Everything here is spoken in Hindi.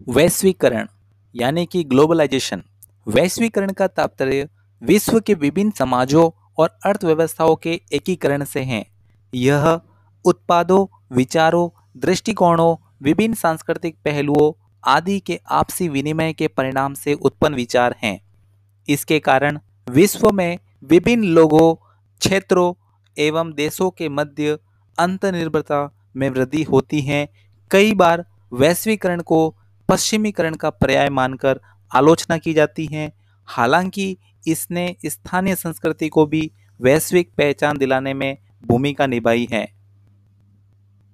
वैश्वीकरण, यानी कि ग्लोबलाइजेशन। वैश्वीकरण का तात्पर्य विश्व के विभिन्न समाजों और अर्थव्यवस्थाओं के एकीकरण से है। यह उत्पादों, विचारों, दृष्टिकोणों, विभिन्न सांस्कृतिक पहलुओं आदि के आपसी विनिमय के परिणाम से उत्पन्न विचार हैं। इसके कारण विश्व में विभिन्न लोगों, क्षेत्रों एवं देशों के मध्य अंतर्निर्भरता में वृद्धि होती है। कई बार वैश्वीकरण को पश्चिमीकरण का पर्याय मानकर आलोचना की जाती है। हालाँकि इसने स्थानीय संस्कृति को भी वैश्विक पहचान दिलाने में भूमिका निभाई है।